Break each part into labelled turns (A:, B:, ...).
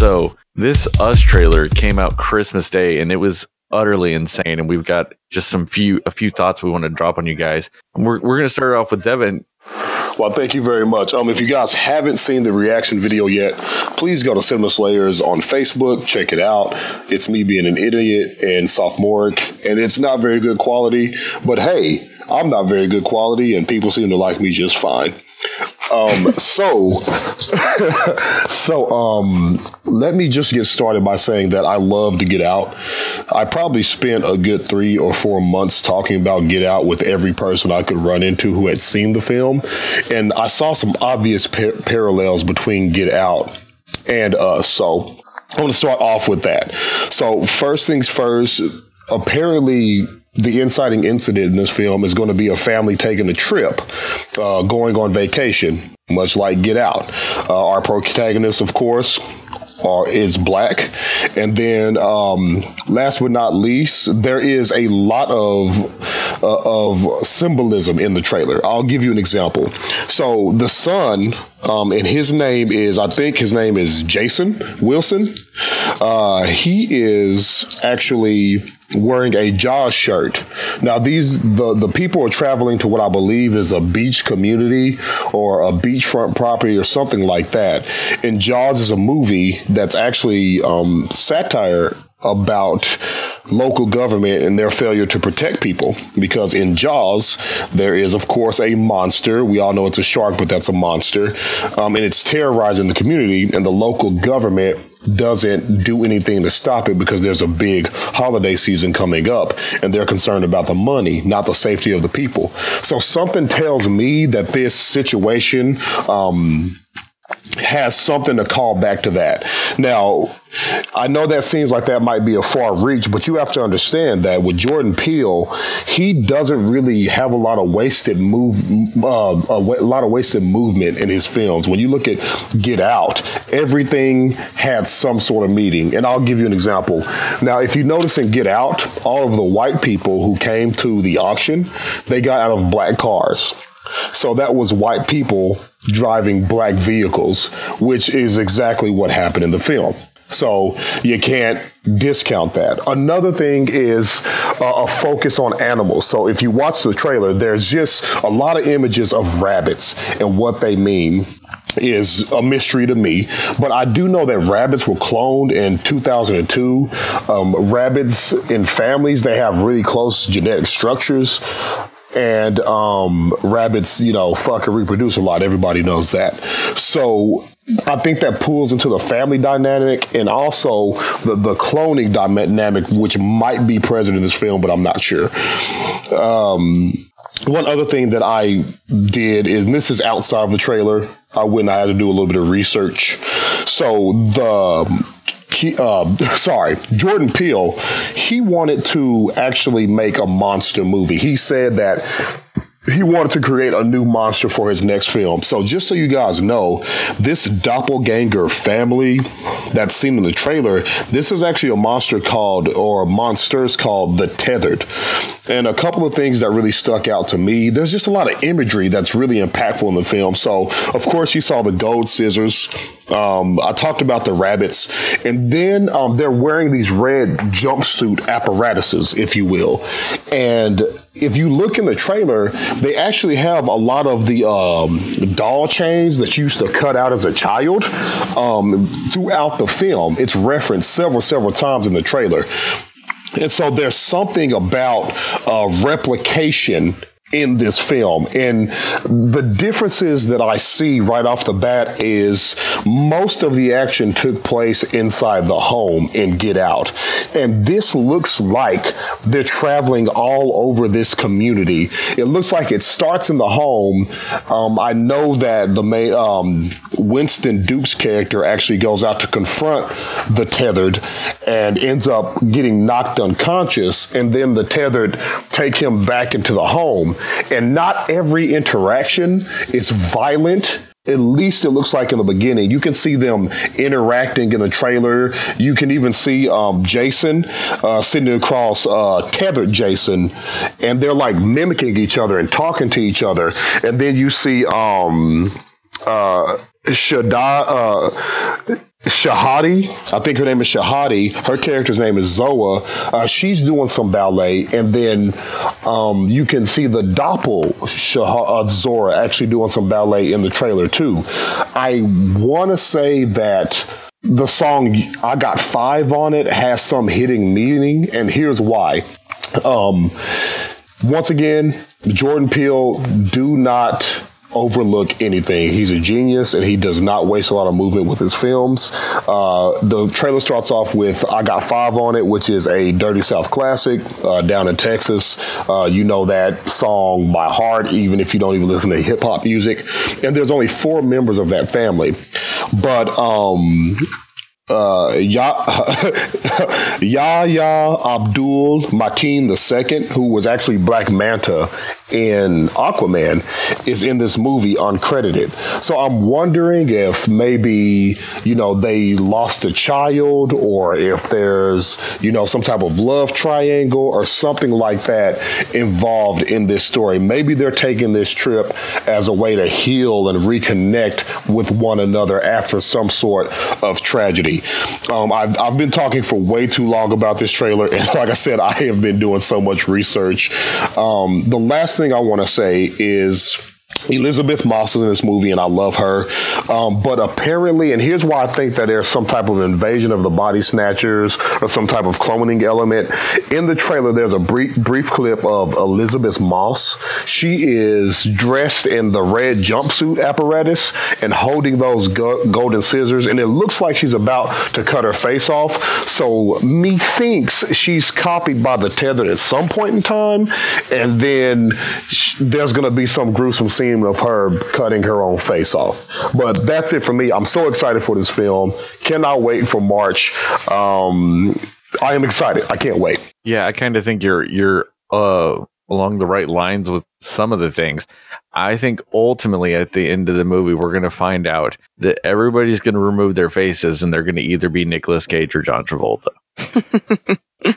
A: So this Us trailer came out Christmas Day, and it was utterly insane. And we've got just some few a few thoughts we want to drop on you guys. We're we're gonna start off with Devin.
B: Well, thank you very much. Um, if you guys haven't seen the reaction video yet, please go to Cinema Slayers on Facebook. Check it out. It's me being an idiot and sophomoric, and it's not very good quality. But hey, I'm not very good quality, and people seem to like me just fine. Um, so, so um, let me just get started by saying that I love to get out. I probably spent a good three or four months talking about Get Out with every person I could run into who had seen the film, and I saw some obvious par- parallels between Get Out and us. So. I want to start off with that. So, first things first, apparently the inciting incident in this film is going to be a family taking a trip, uh, going on vacation, much like Get Out. Uh, our protagonist, of course, are, is black. And then, um, last but not least, there is a lot of uh, of symbolism in the trailer. I'll give you an example. So the son, um, and his name is, I think his name is Jason Wilson. Uh, he is actually wearing a Jaws shirt. Now these the the people are traveling to what I believe is a beach community or a beachfront property or something like that. And Jaws is a movie that's actually um, satire about local government and their failure to protect people because in jaws there is of course a monster we all know it's a shark but that's a monster um, and it's terrorizing the community and the local government doesn't do anything to stop it because there's a big holiday season coming up and they're concerned about the money, not the safety of the people. So something tells me that this situation, um, has something to call back to that. Now, I know that seems like that might be a far reach, but you have to understand that with Jordan Peele, he doesn't really have a lot of wasted move, uh, a, lot of wasted movement in his films. When you look at Get Out, everything had some sort of meaning, and I'll give you an example. Now, if you notice in Get Out, all of the white people who came to the auction, they got out of black cars. So that was white people driving black vehicles, which is exactly what happened in the film. So you can't discount that. Another thing is uh, a focus on animals. So if you watch the trailer, there's just a lot of images of rabbits and what they mean is a mystery to me, but I do know that rabbits were cloned in 2002. Um, rabbits in families, they have really close genetic structures and um, rabbits, you know, fuck and reproduce a lot. Everybody knows that. So I think that pulls into the family dynamic and also the, the cloning dynamic, which might be present in this film, but I'm not sure. Um, one other thing that I did is this is outside of the trailer. I went I had to do a little bit of research. So the uh, sorry, Jordan Peele, he wanted to actually make a monster movie. He said that he wanted to create a new monster for his next film. So just so you guys know, this doppelganger family that's seen in the trailer, this is actually a monster called, or monsters called the Tethered. And a couple of things that really stuck out to me, there's just a lot of imagery that's really impactful in the film. So, of course, you saw the gold scissors. Um, I talked about the rabbits. And then um, they're wearing these red jumpsuit apparatuses, if you will. And if you look in the trailer, they actually have a lot of the um, doll chains that you used to cut out as a child um, throughout the film. It's referenced several, several times in the trailer. And so there's something about uh, replication in this film. And the differences that I see right off the bat is most of the action took place inside the home in Get Out. And this looks like they're traveling all over this community. It looks like it starts in the home. Um, I know that the main, um, Winston Duke's character actually goes out to confront the tethered and ends up getting knocked unconscious. And then the tethered take him back into the home and not every interaction is violent at least it looks like in the beginning. You can see them interacting in the trailer. You can even see um, Jason uh, sitting across uh, tethered Jason, and they're like mimicking each other and talking to each other. And then you see um, uh, Shada, uh, Shahadi, I think her name is Shahadi. Her character's name is Zora. Uh, she's doing some ballet, and then um, you can see the doppel Shah- uh, Zora actually doing some ballet in the trailer too. I want to say that the song "I Got Five on it has some hitting meaning, and here's why. Um, once again, Jordan Peele, do not overlook anything. He's a genius and he does not waste a lot of movement with his films. Uh, the trailer starts off with I Got Five on It, which is a Dirty South classic uh, down in Texas. Uh, you know that song by heart, even if you don't even listen to hip hop music. And there's only four members of that family. But um, uh, Yahya Abdul Mateen II, who was actually Black Manta in Aquaman, is in this movie uncredited. So I'm wondering if maybe, you know, they lost a child or if there's, you know, some type of love triangle or something like that involved in this story. Maybe they're taking this trip as a way to heal and reconnect with one another after some sort of tragedy. Um, I've, I've been talking for way too long about this trailer. And like I said, I have been doing so much research. Um, the last thing I want to say is Elisabeth Moss is in this movie, and I love her. Um, but apparently, and here's why I think that there's some type of invasion of the body snatchers or some type of cloning element. In the trailer, there's a brief, brief clip of Elisabeth Moss. She is dressed in the red jumpsuit apparatus and holding those go- golden scissors, and it looks like she's about to cut her face off. So, methinks she's copied by the Tethered at some point in time, and then sh- there's going to be some gruesome scene of her cutting her own face off. But that's it for me. I'm so excited for this film. Cannot wait for March. Um, I am excited. I can't wait.
A: Yeah, I kind of think you're you're uh along the right lines with some of the things. I think ultimately at the end of the movie we're going to find out that everybody's going to remove their faces and they're going to either be Nicolas Cage or John Travolta.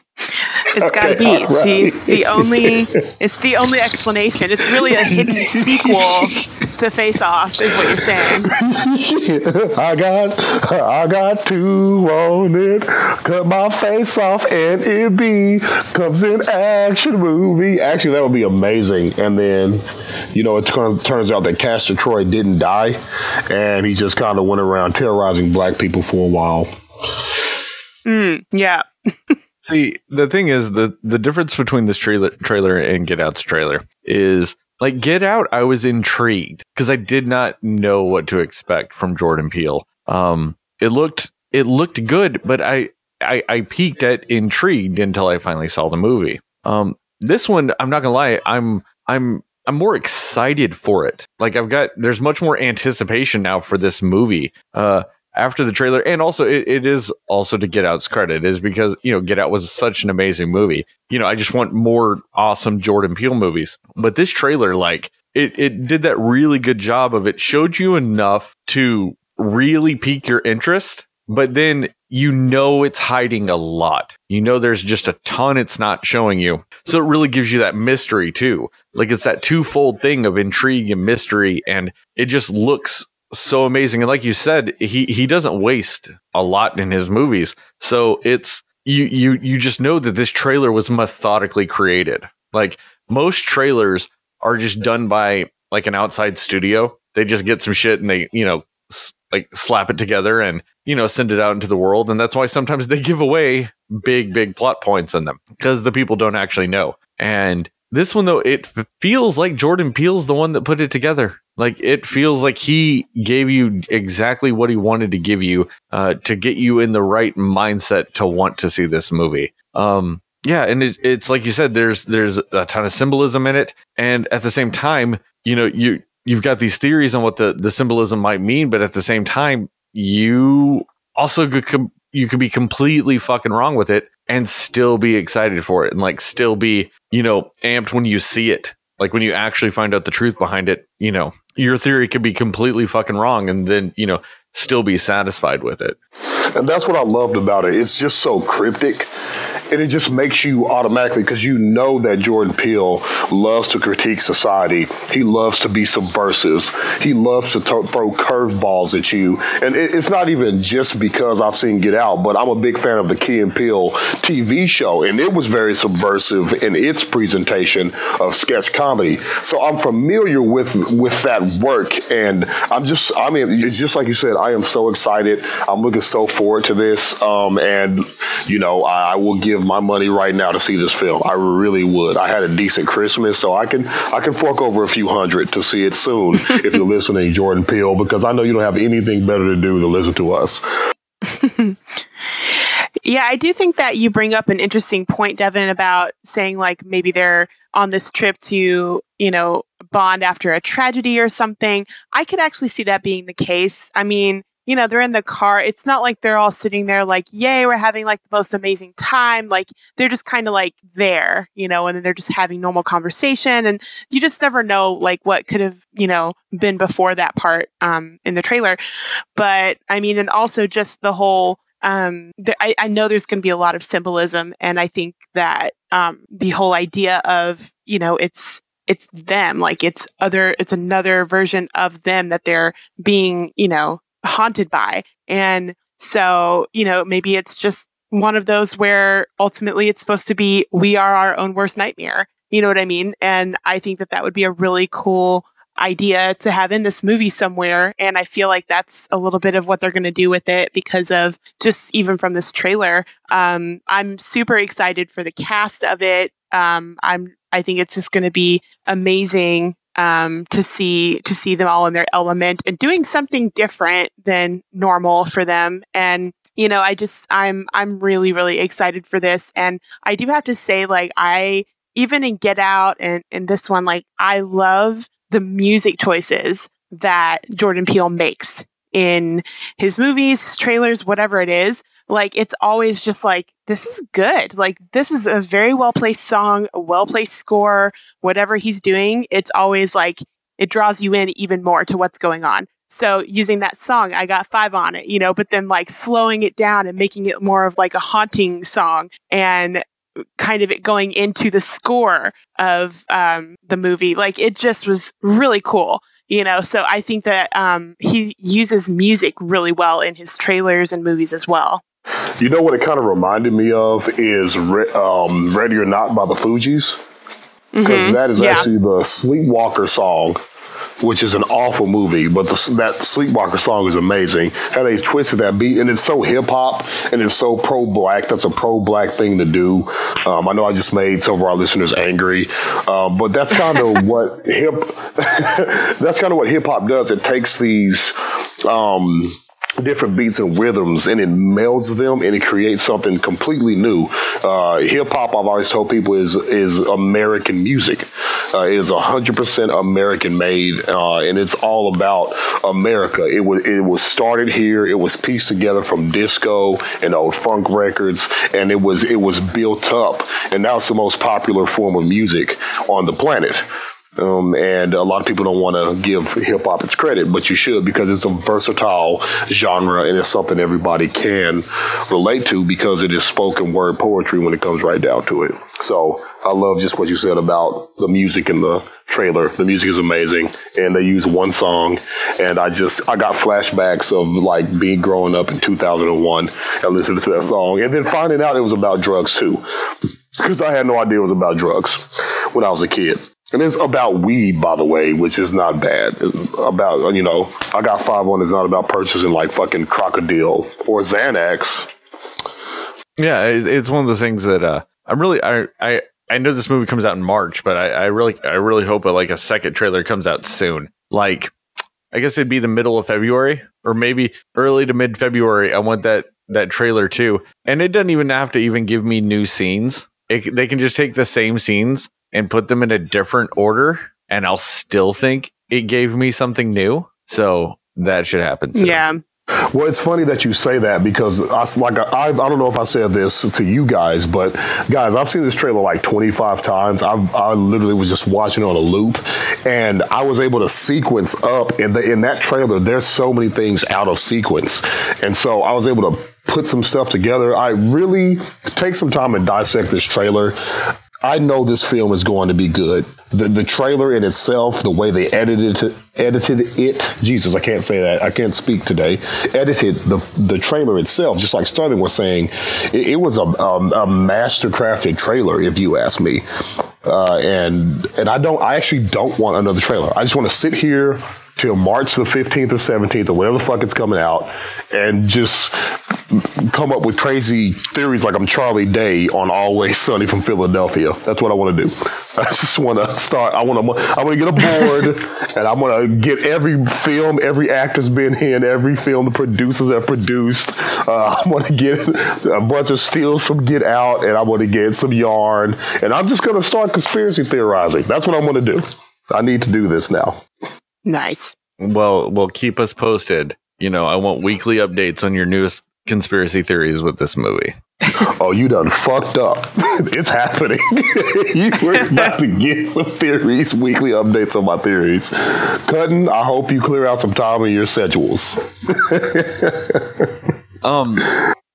C: It's got to be. See, it's the only. It's the only explanation. It's really a hidden sequel to Face Off, is what you're saying.
B: I got, I got to own it. Cut my face off, and it be comes in action movie. Actually, that would be amazing. And then, you know, it turns out that Castor Troy didn't die, and he just kind of went around terrorizing black people for a while.
C: Mm, yeah.
A: See, the thing is the the difference between this trailer trailer and Get Out's trailer is like Get Out, I was intrigued because I did not know what to expect from Jordan Peele. Um, it looked it looked good, but I I, I peaked at intrigued until I finally saw the movie. Um, this one, I'm not gonna lie, I'm I'm I'm more excited for it. Like I've got there's much more anticipation now for this movie. Uh, after the trailer. And also it, it is also to get out's credit is because you know get out was such an amazing movie. You know i just want more awesome jordan peele movies. But this trailer like it, it did that really good job of it showed you enough to really pique your interest but then you know it's hiding a lot. You know there's just a ton it's not showing you. So it really gives you that mystery too. Like it's that twofold thing of intrigue and mystery and it just looks so amazing. And like you said, he he doesn't waste a lot in his movies. So it's you you you just know that this trailer was methodically created. Like most trailers are just done by like an outside studio. They just get some shit and they, you know, s- like slap it together and, you know, send it out into the world. And that's why sometimes they give away big, big plot points in them because the people don't actually know. And this one, though, it feels like Jordan Peele's the one that put it together. Like it feels like he gave you exactly what he wanted to give you uh, to get you in the right mindset to want to see this movie. Um, yeah, and it, it's like you said, there's there's a ton of symbolism in it, and at the same time, you know, you you've got these theories on what the the symbolism might mean, but at the same time, you also could you could be completely fucking wrong with it and still be excited for it and like still be you know amped when you see it like when you actually find out the truth behind it, you know, your theory could be completely fucking wrong. And then, you know, still be satisfied with it.
B: And that's what I loved about it. It's just so cryptic and it just makes you automatically because you know that Jordan Peele loves to critique society. He loves to be subversive. He loves to th- throw curveballs at you, and it, it's not even just because I've seen Get Out, but I'm a big fan of the Key and Peele TV show, and it was very subversive in its presentation of sketch comedy. So I'm familiar with with that work, and I'm just I mean it's just like you said. I am so excited. I'm looking so forward to this, um, and you know I, I will give my money right now to see this film. I really would. I had a decent Christmas, so I can I can fork over a few hundred to see it soon if you're listening, Jordan Peele, because I know you don't have anything better to do than listen to us.
C: yeah, I do think that you bring up an interesting point, Devin, about saying like maybe they're on this trip to, you know, bond after a tragedy or something. I could actually see that being the case. I mean, you know, they're in the car. It's not like they're all sitting there like, yay, we're having like the most amazing time. Like they're just kind of like there, you know, and then they're just having normal conversation. And you just never know like what could have, you know, been before that part um, in the trailer. But I mean, and also just the whole, um, th- I, I know there's going to be a lot of symbolism. And I think that um, the whole idea of, you know, it's, it's them like it's other it's another version of them that they're being you know haunted by. And so, you know, maybe it's just one of those where ultimately it's supposed to be we are our own worst nightmare. You know what I mean? And I think that that would be a really cool idea to have in this movie somewhere. And I feel like that's a little bit of what they're going to do with it because of just even from this trailer. Um, I'm super excited for the cast of it. Um, I'm, I think it's just going to be amazing um, to see to see them all in their element and doing something different than normal for them. And you know, I just I'm I'm really really excited for this. And I do have to say, like I even in Get Out and in this one, like I love the music choices that Jordan Peele makes in his movies, trailers, whatever it is. Like it's always just like, this is good. Like this is a very well placed song, a well placed score, whatever he's doing. It's always like, it draws you in even more to what's going on. So using that song, I got five on it, you know, but then like slowing it down and making it more of like a haunting song and kind of it going into the score of um, the movie. Like it just was really cool you know so i think that um, he uses music really well in his trailers and movies as well
B: you know what it kind of reminded me of is Re- um, Ready or Not by the Fugees? Because mm-hmm. yeah. actually the Sleepwalker song, which is an awful movie, but the, that Sleepwalker song is amazing. How they twisted that beat, and it's so hip hop and it's so pro black. That's a pro black thing to do. Um, I know I just made some of our listeners angry, um, but that's kind of what hip. that's kind of what hip hop does. It takes these. Um, different beats and rhythms and it melds them and it creates something completely new. Uh, hip hop, I've always told people is, is American music. Uh, it is hundred percent American made, uh, and it's all about America. It was, it was started here. It was pieced together from disco and old funk records, and it was, it was built up. And now it's the most popular form of music on the planet. Um, and a lot of people don't want to give hip hop its credit, but you should because it's a versatile genre and it's something everybody can relate to because it is spoken word poetry when it comes right down to it. So I love just what you said about the music in the trailer. The music is amazing and they use one song and I just, I got flashbacks of like being growing up in 2001 and listening to that song and then finding out it was about drugs too because I had no idea it was about drugs when I was a kid. And it's about weed, by the way, which is not bad. It's about, you know, I got five on. It's not about purchasing like fucking crocodile or Xanax.
A: Yeah, it's one of the things that uh, I'm really, I, I, I know this movie comes out in March, but I, I really, I really hope like a second trailer comes out soon. Like, I guess it'd be the middle of February or maybe early to mid February. I want that that trailer too, and it doesn't even have to even give me new scenes. It, they can just take the same scenes and put them in a different order, and I'll still think it gave me something new. So that should happen. Soon.
C: Yeah.
B: Well, it's funny that you say that because I like I, I don't know if I said this to you guys, but guys, I've seen this trailer like 25 times. I've, I literally was just watching it on a loop, and I was able to sequence up in the in that trailer. There's so many things out of sequence, and so I was able to put some stuff together. I really take some time and dissect this trailer. I know this film is going to be good. The the trailer in itself, the way they edited it, edited it. Jesus, I can't say that. I can't speak today. Edited the the trailer itself, just like Sterling was saying, it, it was a, a, a master crafted trailer, if you ask me. Uh, and and I don't. I actually don't want another trailer. I just want to sit here till March the 15th or 17th or whatever the fuck it's coming out and just come up with crazy theories like I'm Charlie Day on Always Sunny from Philadelphia. That's what I want to do. I just want to start. I want to. I want to get a board, and I want to get every film, every actor's been in, every film the producers have produced. Uh, I want to get a bunch of steals from Get Out, and I want to get some yarn, and I'm just going to start conspiracy theorizing. That's what I'm going to do. I need to do this now.
C: Nice.
A: Well, well, keep us posted. You know, I want weekly updates on your newest conspiracy theories with this movie.
B: oh, you done fucked up. it's happening. you were about to get some theories, weekly updates on my theories. Cutting, I hope you clear out some time in your schedules.
A: um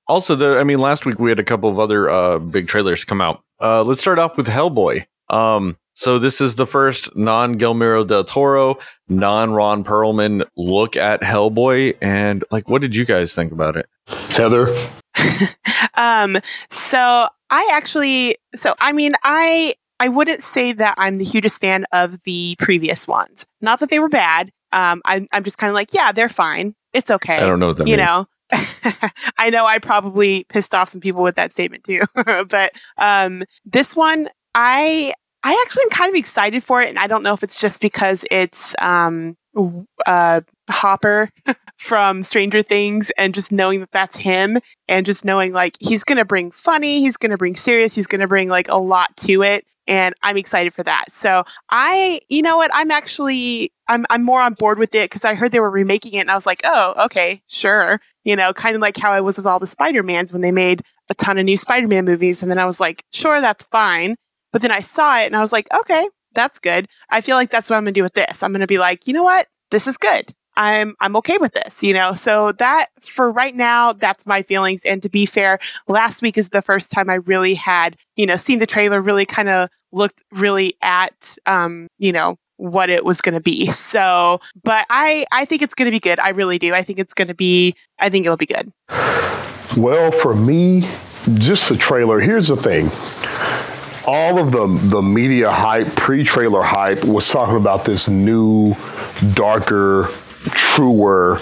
A: also the I mean last week we had a couple of other uh big trailers come out. Uh let's start off with Hellboy. Um so this is the first non Guillermo del Toro, non Ron Perlman look at Hellboy, and like, what did you guys think about it,
B: Heather?
C: um, so I actually, so I mean, I I wouldn't say that I'm the hugest fan of the previous ones. Not that they were bad. Um, I'm I'm just kind of like, yeah, they're fine. It's okay.
A: I don't know what that
C: you
A: means.
C: know. I know I probably pissed off some people with that statement too, but um, this one I I actually am kind of excited for it, and I don't know if it's just because it's um, uh, Hopper from Stranger Things, and just knowing that that's him, and just knowing like he's gonna bring funny, he's gonna bring serious, he's gonna bring like a lot to it, and I'm excited for that. So I, you know what, I'm actually I'm I'm more on board with it because I heard they were remaking it, and I was like, oh, okay, sure, you know, kind of like how I was with all the Spider Mans when they made a ton of new Spider Man movies, and then I was like, sure, that's fine. But then I saw it and I was like, okay, that's good. I feel like that's what I'm going to do with this. I'm going to be like, you know what? This is good. I'm I'm okay with this, you know. So that for right now, that's my feelings. And to be fair, last week is the first time I really had, you know, seen the trailer, really kind of looked really at, um, you know, what it was going to be. So, but I I think it's going to be good. I really do. I think it's going to be. I think it'll be good.
B: Well, for me, just the trailer. Here's the thing all of the the media hype, pre-trailer hype, was talking about this new, darker, truer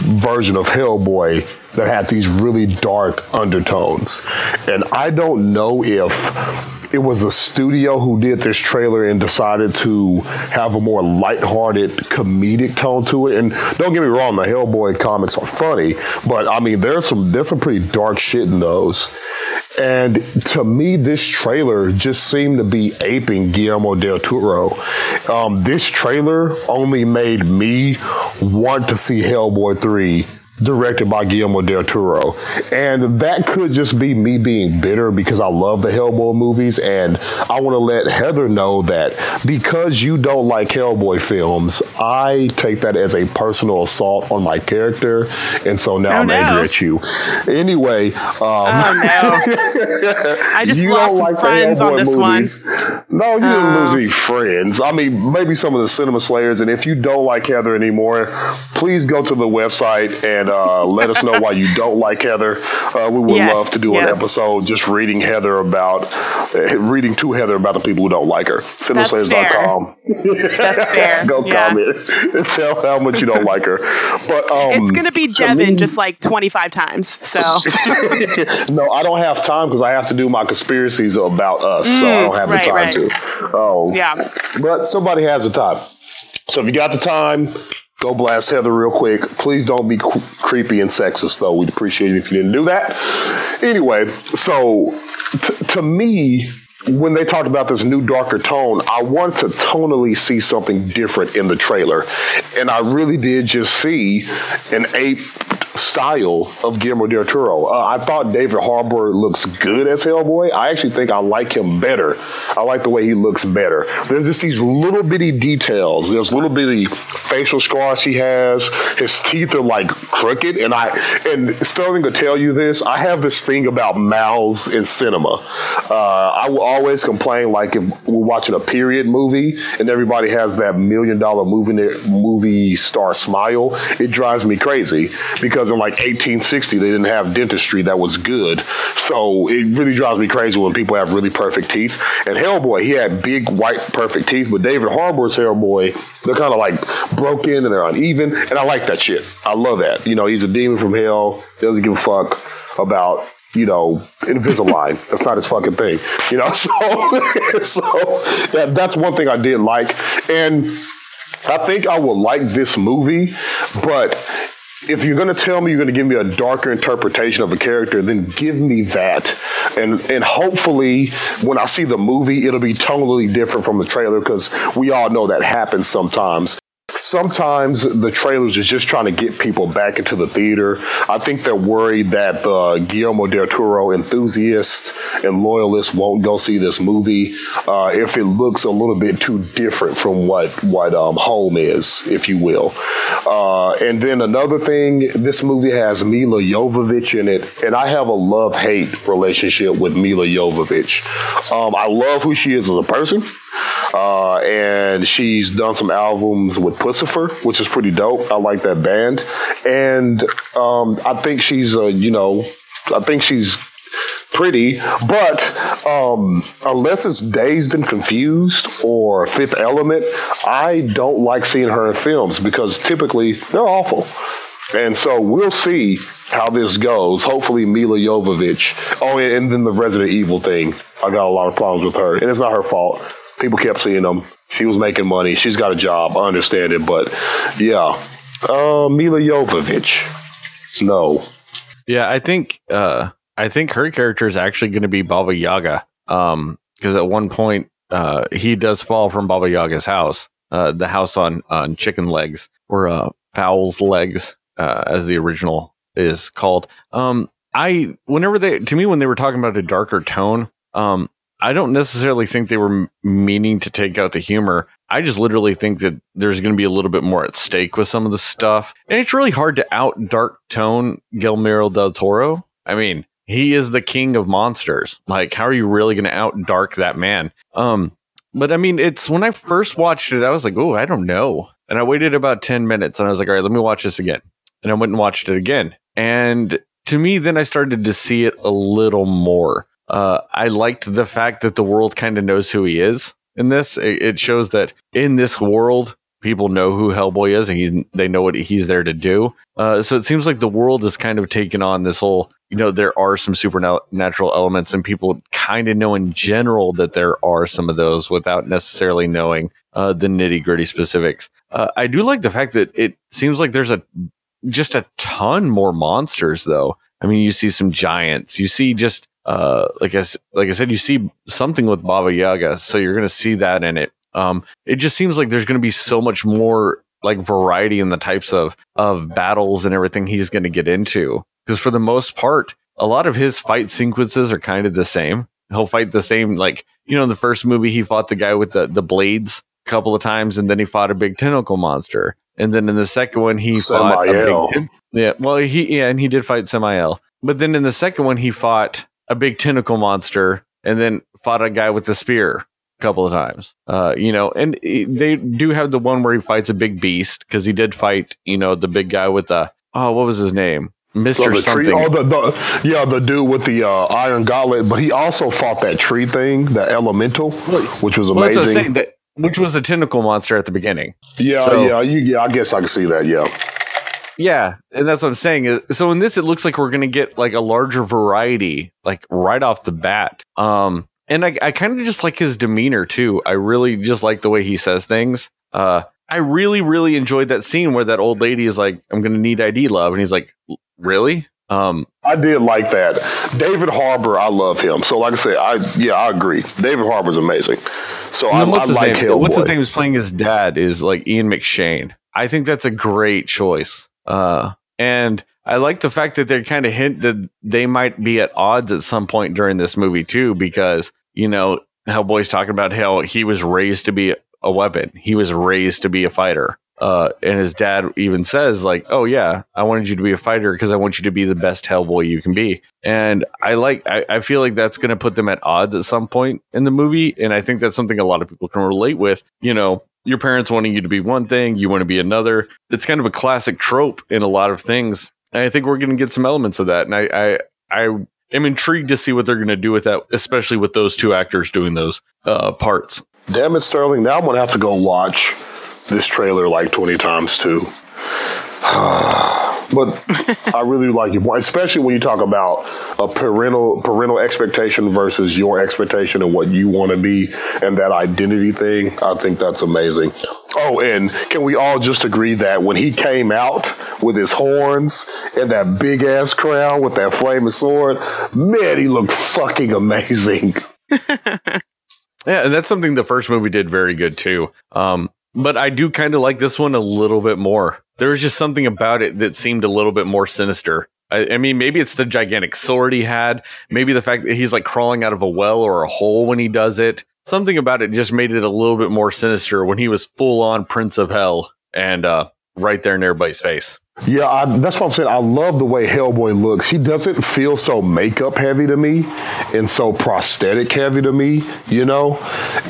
B: version of Hellboy that had these really dark undertones. And I don't know if it was a studio who did this trailer and decided to have a more lighthearted comedic tone to it. And don't get me wrong, the Hellboy comics are funny, but I mean there's some there's some pretty dark shit in those. And to me, this trailer just seemed to be aping Guillermo del Toro. Um, this trailer only made me want to see Hellboy 3 directed by Guillermo del Toro. And that could just be me being bitter because I love the Hellboy movies. And I want to let Heather know that because you don't like Hellboy films, I take that as a personal assault on my character. And so now
C: Oh,
B: I'm
C: no.
B: angry at you. Anyway, um,
C: Oh no! I just lost
B: the
C: friends on this one.
B: No, you didn't
C: Oh.
B: lose any friends. I mean, maybe some of the Cinema Slayers. And if you don't like Heather anymore, please go to the website and uh, let us know why you don't like Heather. Uh, we would
C: Yes,
B: love to do an episode just reading Heather about, uh, reading to Heather about the people who don't like her. CinemaSlayers.com.
C: That's fair.
B: go
C: Yeah.
B: comment and tell how much you don't like her. But um,
C: It's be
B: to
C: Devin
B: me-
C: just like 25 times. So
B: no, I don't have time because I have to do my conspiracies about us, so I don't have
C: right,
B: the time
C: right.
B: to. Oh,
C: yeah,
B: But somebody has the time. So if you got the time, go blast Heather real quick. Please don't be cr- creepy and sexist, though. We'd appreciate it if you didn't do that. Anyway, so t- to me, when they talked about this new darker tone, I want to tonally see something different in the trailer. And I really did just see an ape style of Guillermo del Toro. Uh, I thought David Harbour looks good as Hellboy. I actually think I like him better. I like the way he looks better. There's just these little bitty details. There's little bitty facial scars he has. His teeth are like crooked, and I and Sterling could tell you this. I have this thing about mouths in cinema. Uh, I will always complain like if we're watching a period movie and everybody has that million dollar movie movie star smile. It drives me crazy because in like 1860 they didn't have dentistry that was good. So it really drives me crazy when people have really perfect teeth. And Hellboy, he had big white perfect teeth, but David Harbour's Hellboy, they're kind of like broken and they're uneven, and I like that shit. I love that. You know, he's a demon from hell. Doesn't give a fuck about you know, Invisalign. that's not his fucking thing. You know, so so that, that's one thing I did like. And I think I will like this movie, but if you're going to tell me you're going to give me a darker interpretation of a character, then give me that. And and hopefully when I see the movie, it'll be totally different from the trailer because we all know that happens sometimes sometimes the trailers is just trying to get people back into the theater. I think they're worried that the Guillermo del Toro enthusiasts and loyalists won't go see this movie uh, if it looks a little bit too different from what what um, Home is, if you will. Uh, and then another thing, this movie has Milla Jovovich in it, and I have a love hate relationship with Milla Jovovich. Um, I love who she is as a person. Uh, and she's done some albums with Puscifer, which is pretty dope. I like that band, and um, I think she's a you know, I think she's pretty, but um, unless it's dazed and confused or Fifth Element, I don't like seeing her in films because typically they're awful. And so we'll see how this goes. Hopefully, Milla Jovovich. Oh, and then the Resident Evil thing. I got a lot of problems with her, and it's not her fault people kept seeing them. She was making money. She's got a job. I understand it, but yeah, uh, Milla Jovovich. No.
A: Yeah, I think uh, I think her character is actually going to be Baba Yaga. Um, because at one point uh, he does fall from Baba Yaga's house, uh, the house on on chicken legs or uh, fowl's legs, uh, as the original is called. Um, I whenever they to me when they were talking about a darker tone, um, I don't necessarily think they were meaning to take out the humor. I just literally think that there's going to be a little bit more at stake with some of the stuff. And it's really hard to out dark tone Guillermo del Toro. I mean, he is the king of monsters. Like, how are you really going to out dark that man? Um, but I mean, it's when I first watched it, I was like, oh, I don't know. And I waited about 10 minutes and I was like, all right, let me watch this again. And I went and watched it again. And to me, then I started to see it a little more. Uh, I liked the fact that the world kind of knows who he is in this. It, it, shows that in this world, people know who Hellboy is and he, they know what he's there to do. Uh, so it seems like the world has kind of taken on this whole, you know, there are some supernatural elements and people kind of know in general that there are some of those without necessarily knowing uh, the nitty gritty specifics. Uh, I do like the fact that it seems like there's a just a ton more monsters though. I mean, you see some giants, you see just uh, like I like I said, you see something with Baba Yaga, so you're going to see that in it. Um, it just seems like there's going to be so much more like variety in the types of of battles and everything he's going to get into. Because for the most part, a lot of his fight sequences are kind of the same. He'll fight the same, like you know, in the first movie he fought the guy with the the blades a couple of times, and then he fought a big tentacle monster. And then in the second one, he
B: Samael.
A: fought a big, yeah, well, he yeah, and he did fight Samael. But then in the second one, he fought a big tentacle monster and then fought a guy with a spear a couple of times. Uh, you know, and they do have the one where he fights a big beast because he did fight, you know, the big guy with the oh, what was his name? Mister
B: oh,
A: something.
B: Tree, oh, the, the, yeah, the dude with the uh, iron gauntlet. But he also fought that tree thing, the elemental, which was amazing. Well, saying,
A: that, which was a tentacle monster at the beginning.
B: Yeah, so, yeah, you, yeah. I guess I can see that. Yeah.
A: Yeah, and that's what I'm saying. So in this, it looks like we're going to get like a larger variety, like right off the bat. Um, and I, I kind of just like his demeanor too. I really just like the way he says things. Uh, I really, really enjoyed that scene where that old lady is like, "I'm going to need ID, love," and he's like, "Really?" Um,
B: I did like that. David Harbour, I love him. So, like I said, I yeah, I agree. David Harbour's amazing. So I,
A: what's
B: I
A: his
B: like
A: name?
B: him.
A: What's his name? Is playing his dad is like Ian McShane. I think that's a great choice. Uh, and I like the fact that they kind of hint that they might be at odds at some point during this movie too, because you know Hellboy's talking about how he was raised to be a weapon. He was raised to be a fighter. Uh, and his dad even says like, "Oh yeah, I wanted you to be a fighter because I want you to be the best Hellboy you can be." And I like, I, I feel like that's going to put them at odds at some point in the movie, and I think that's something a lot of people can relate with. You know, your parents wanting you to be one thing, you want to be another. It's kind of a classic trope in a lot of things. And I think we're going to get some elements of that, and I, I, I am intrigued to see what they're going to do with that, especially with those two actors doing those uh, parts.
B: Damn it, Sterling! Now I'm gonna have to go watch this trailer like 20 times too. but I really like it, especially when you talk about a parental parental expectation versus your expectation and what you want to be and that identity thing. I think that's amazing. Oh, and can we all just agree that when he came out with his horns and that big ass crown with that flaming sword, man, he looked fucking amazing.
A: Yeah, and that's something the first movie did very good too. Um, but I do kind of like this one a little bit more. There was just something about it that seemed a little bit more sinister. I, I, mean, maybe it's the gigantic sword he had. Maybe the fact that he's like crawling out of a well or a hole when he does it. Something about it just made it a little bit more sinister when he was full on Prince of Hell and uh, right there in everybody's face.
B: Yeah, I, that's what I'm saying. I love the way Hellboy looks. He doesn't feel so makeup heavy to me and so prosthetic heavy to me, you know?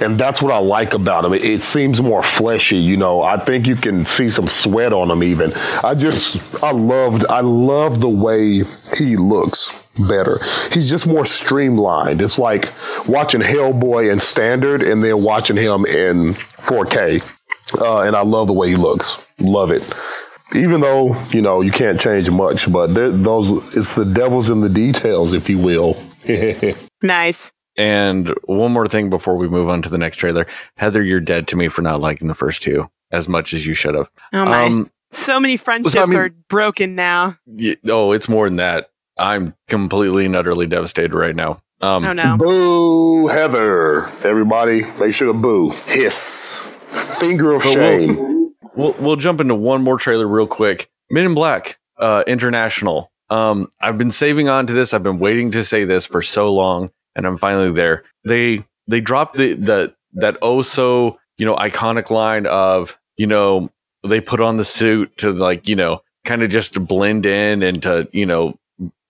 B: And that's what I like about him. It, it, seems more fleshy, you know. I think you can see some sweat on him even. I just I loved I love the way he looks better. He's just more streamlined. It's like watching Hellboy in standard and then watching him in 4K. Uh, and I love the way he looks. Love it even though you know you can't change much, but those it's the devil's in the details, if you will.
C: nice.
A: And one more thing before we move on to the next trailer, Heather, you're dead to me for not liking the first two as much as you should have.
C: Oh my! Um, so many friendships so, I mean, are broken now.
A: Yeah, oh, it's more than that. I'm completely and utterly devastated right now.
C: Um, oh no!
B: Boo, Heather! Everybody, make sure to boo. Hiss. Finger of shame.
A: We'll we'll jump into one more trailer real quick. Men in Black uh, International. Um, I've been saving on to this. I've been waiting to say this for so long, and I'm finally there. They they dropped the the that oh so you know iconic line of you know they put on the suit to like you know kind of just blend in and to you know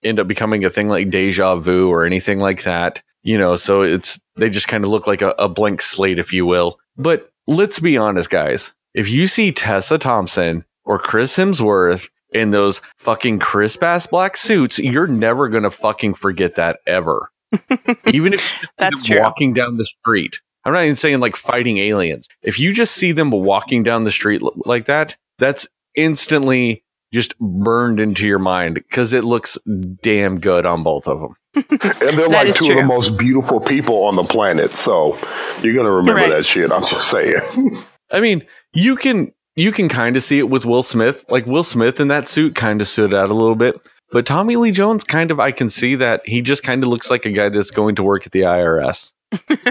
A: end up becoming a thing like deja vu or anything like that. You know, so it's they just kind of look like a, a blank slate, if you will. But let's be honest, guys if you see Tessa Thompson or Chris Hemsworth in those fucking crisp ass black suits, you're never gonna fucking forget that ever. even if
C: that's true.
A: walking down the street. I'm not even saying like fighting aliens. If you just see them walking down the street like that, that's instantly just burned into your mind because it looks damn good on both of them.
B: and they're like two true. of the most beautiful people on the planet. So you're going to remember right. that shit. I'm just saying.
A: I mean, you can you can kind of see it with Will Smith. Like Will Smith in that suit kind of stood out a little bit. But Tommy Lee Jones kind of I can see that he just kind of looks like a guy that's going to work at the IRS.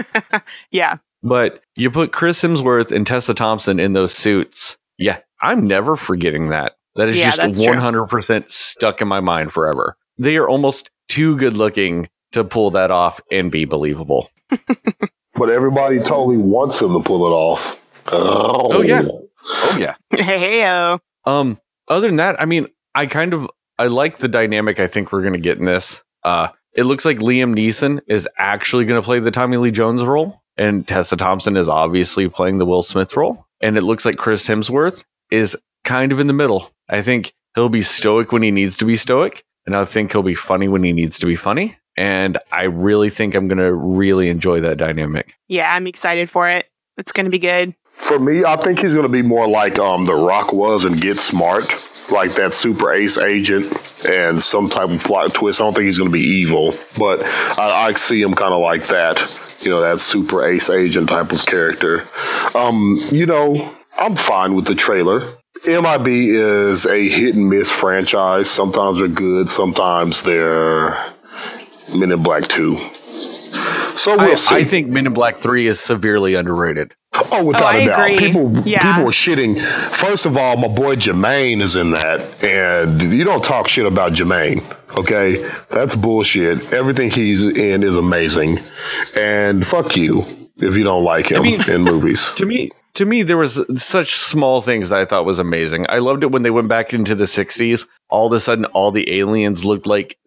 C: yeah.
A: But you put Chris Hemsworth and Tessa Thompson in those suits. Yeah, I'm never forgetting that. That is yeah, just 100% true. stuck in my mind forever. They are almost too good looking to pull that off and be believable.
B: but everybody totally wants him to pull it off.
A: Oh, oh yeah. Oh yeah.
C: Hey
A: Um. Other than that, I mean, I kind of I like the dynamic. I think we're gonna get in this. Uh, it looks like Liam Neeson is actually gonna play the Tommy Lee Jones role, and Tessa Thompson is obviously playing the Will Smith role, and it looks like Chris Hemsworth is kind of in the middle. I think he'll be stoic when he needs to be stoic, and I think he'll be funny when he needs to be funny. And I really think I'm gonna really enjoy that dynamic.
C: Yeah, I'm excited for it. It's gonna be good.
B: For me, I think he's going to be more like um, The Rock was and Get Smart, like that super ace agent and some type of plot twist. I don't think he's going to be evil, but I, I see him kind of like that. You know, that super ace agent type of character. Um, you know, I'm fine with the trailer. MIB is a hit and miss franchise. Sometimes they're good, sometimes they're Men in Black 2. So we'll
A: I,
B: see.
A: I think Men in Black 3 is severely underrated.
B: Oh, without
C: Oh, I
B: a doubt.
C: agree.
B: People
C: Yeah.
B: people were shitting. First of all, my boy Jemaine is in that, and you don't talk shit about Jemaine. Okay, that's bullshit. Everything he's in is amazing, and fuck you if you don't like him
A: mean-
B: in movies.
A: to me to me there was such small things that i thought was amazing i loved it when they went back into the 60s all of a sudden all the aliens looked like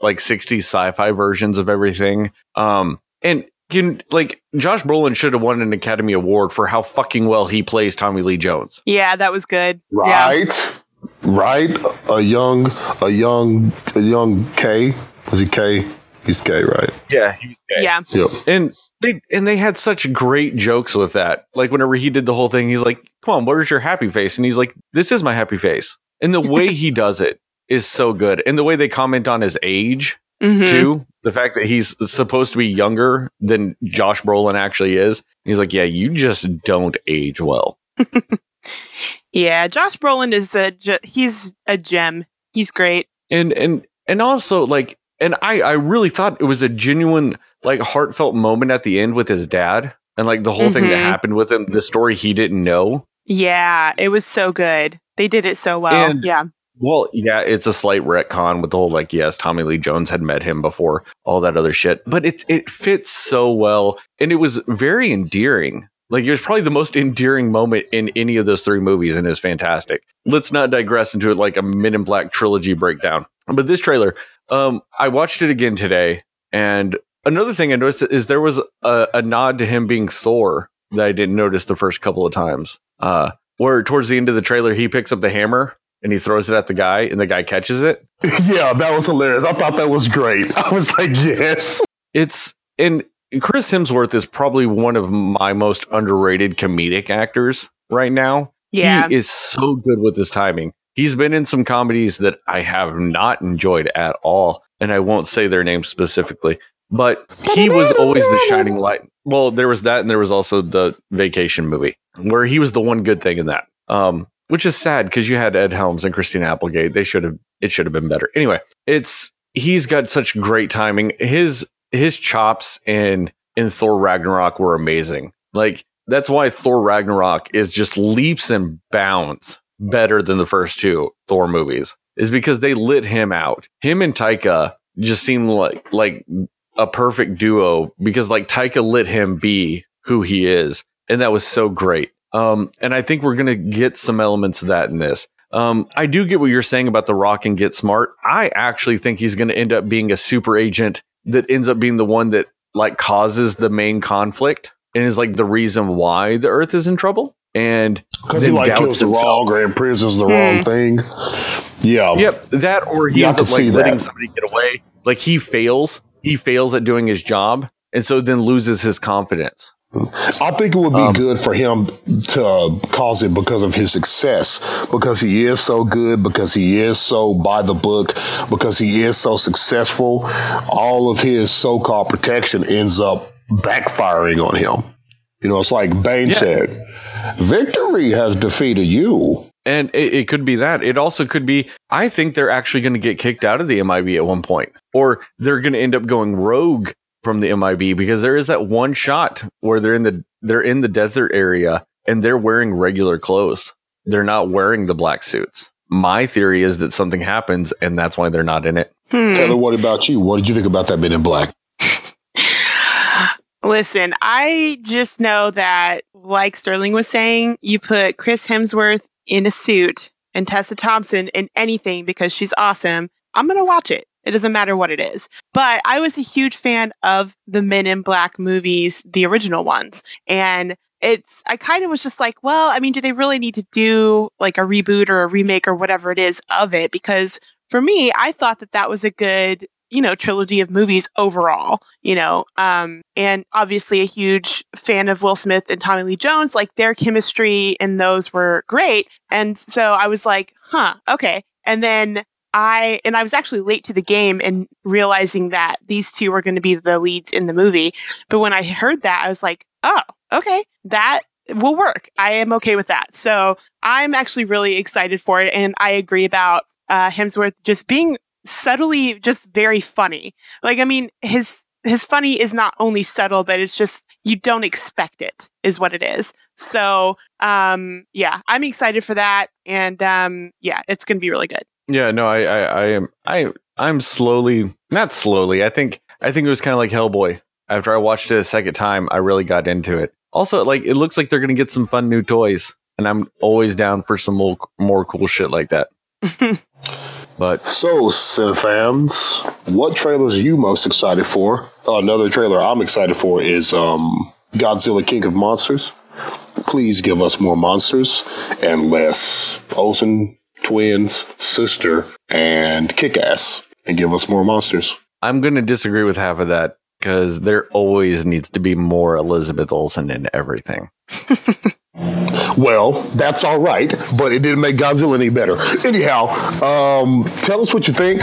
A: like 60s sci-fi versions of everything um and can like josh brolin should have won an academy award for how fucking well he plays tommy lee jones
C: Yeah, that was good. Yeah.
B: Right, right. A young, a young, a young K. Was he K? He's K, right?
A: yeah he's
C: Yeah.
B: Yep.
A: and they and they had such great jokes with that like whenever he did the whole thing he's like come on where's your happy face and he's like this is my happy face and the way he does it is so good and the way they comment on his age
C: Mhm.
A: too the fact that he's supposed to be younger than josh brolin actually is he's like yeah you just don't age well
C: Yeah. Josh Brolin is a he's a gem. He's great.
A: and and and also like and i i really thought it was a genuine like heartfelt moment at the end with his dad and like the whole thing that
C: Mhm.
A: happened with him the story he didn't know
C: Yeah, it was so good. They did it so well.
A: And-
C: yeah.
A: Well, yeah, it's a slight retcon with the whole like, yes, Tommy Lee Jones had met him before, all that other shit. But it it fits so well, and it was very endearing. Like it was probably the most endearing moment in any of those three movies, and is fantastic. Let's not digress into it like a Men in Black trilogy breakdown. But this trailer, um, I watched it again today, and another thing I noticed is there was a, a nod to him being Thor that I didn't notice the first couple of times. Uh, where towards the end of the trailer, he picks up the hammer and he throws it at the guy, and the guy catches it.
B: Yeah, that was hilarious. I thought that was great. I was like, yes.
A: It's and Chris Hemsworth is probably one of my most underrated comedic actors right now.
C: Yeah.
A: He is so good with his timing. He's been in some comedies that I have not enjoyed at all, and I won't say their names specifically, but he was always the shining light. Well, there was that, and there was also the vacation movie where he was the one good thing in that. Um, which is sad because you had Ed Helms and Christine Applegate. They should have it should have been better. Anyway, it's he's got such great timing. His his chops in in Thor Ragnarok were amazing. Like that's why Thor Ragnarok is just leaps and bounds better than the first two Thor movies. Is because they lit him out. Him and Taika just seemed like like a perfect duo because like Taika let him be who he is, and that was so great. Um, and I think we're gonna get some elements of that in this. Um, I do get what you're saying about the Rock and Get Smart. I actually think he's going to end up being a super agent that ends up being the one that like causes the main conflict and is like the reason why the Earth is in trouble. And
B: Because he
A: then
B: like
A: doubts
B: kills the
A: himself.
B: wrong or imprisons the
C: Hmm.
B: wrong thing. Yeah.
A: Yep, that or he
B: Yeah,
A: ends up like letting
B: that.
A: somebody get away. Like he fails, he fails at doing his job, and so then loses his confidence.
B: I think it would be
A: Um,
B: good for him to cause it because of his success, because he is so good, because he is so by the book, because he is so successful. All of his so called protection ends up backfiring on him. You know, it's like Bane
A: Yeah.
B: said victory has defeated you.
A: And it, it could be that. It also could be, I think they're actually going to get kicked out of the MIB at one point, or they're going to end up going rogue from the MIB because there is that one shot where they're in the they're in the desert area and they're wearing regular clothes. They're not wearing the black suits. My theory is that something happens and that's why they're not in it.
C: Hmm.
B: Heather, what about you? What did you think about that Men in Black?
C: Listen, I just know that, like Sterling was saying, you put Chris Hemsworth in a suit and Tessa Thompson in anything because she's awesome. I'm going to watch it. It doesn't matter what it is. But I was a huge fan of the Men in Black movies, the original ones. And it's, I kind of was just like, well, I mean, do they really need to do like a reboot or a remake or whatever it is of it? Because for me, I thought that that was a good you know trilogy of movies overall you know um and obviously a huge fan of will smith and tommy lee jones like their chemistry in those were great and so i was like huh okay and then i and i was actually late to the game and realizing that these two were going to be the leads in the movie but when i heard that i was like oh okay that will work i am okay with that so i'm actually really excited for it and i agree about uh, hemsworth just being subtly just very funny. Like I mean his his funny is not only subtle but it's just you don't expect it, is what it is. So, um, yeah, I'm excited for that, and um, yeah, it's going to be really good.
A: Yeah, no, I, I, I am, I, I'm slowly, not slowly. I think, I think it was kind of like Hellboy. After I watched it a second time, I really got into it. Also, like, it looks like they're going to get some fun new toys, and I'm always down for some more, more cool shit like that. but
B: So, Cinefans, what trailers are you most excited for? another trailer I'm excited for is um, Godzilla King of Monsters. Please give us more monsters and less Olsen twins, sister, and kick ass, and give us more monsters.
A: I'm going to disagree with half of that because there always needs to be more Elizabeth Olsen in everything.
B: Well, that's all right, but it didn't make Godzilla any better. Anyhow, um, tell us what you think.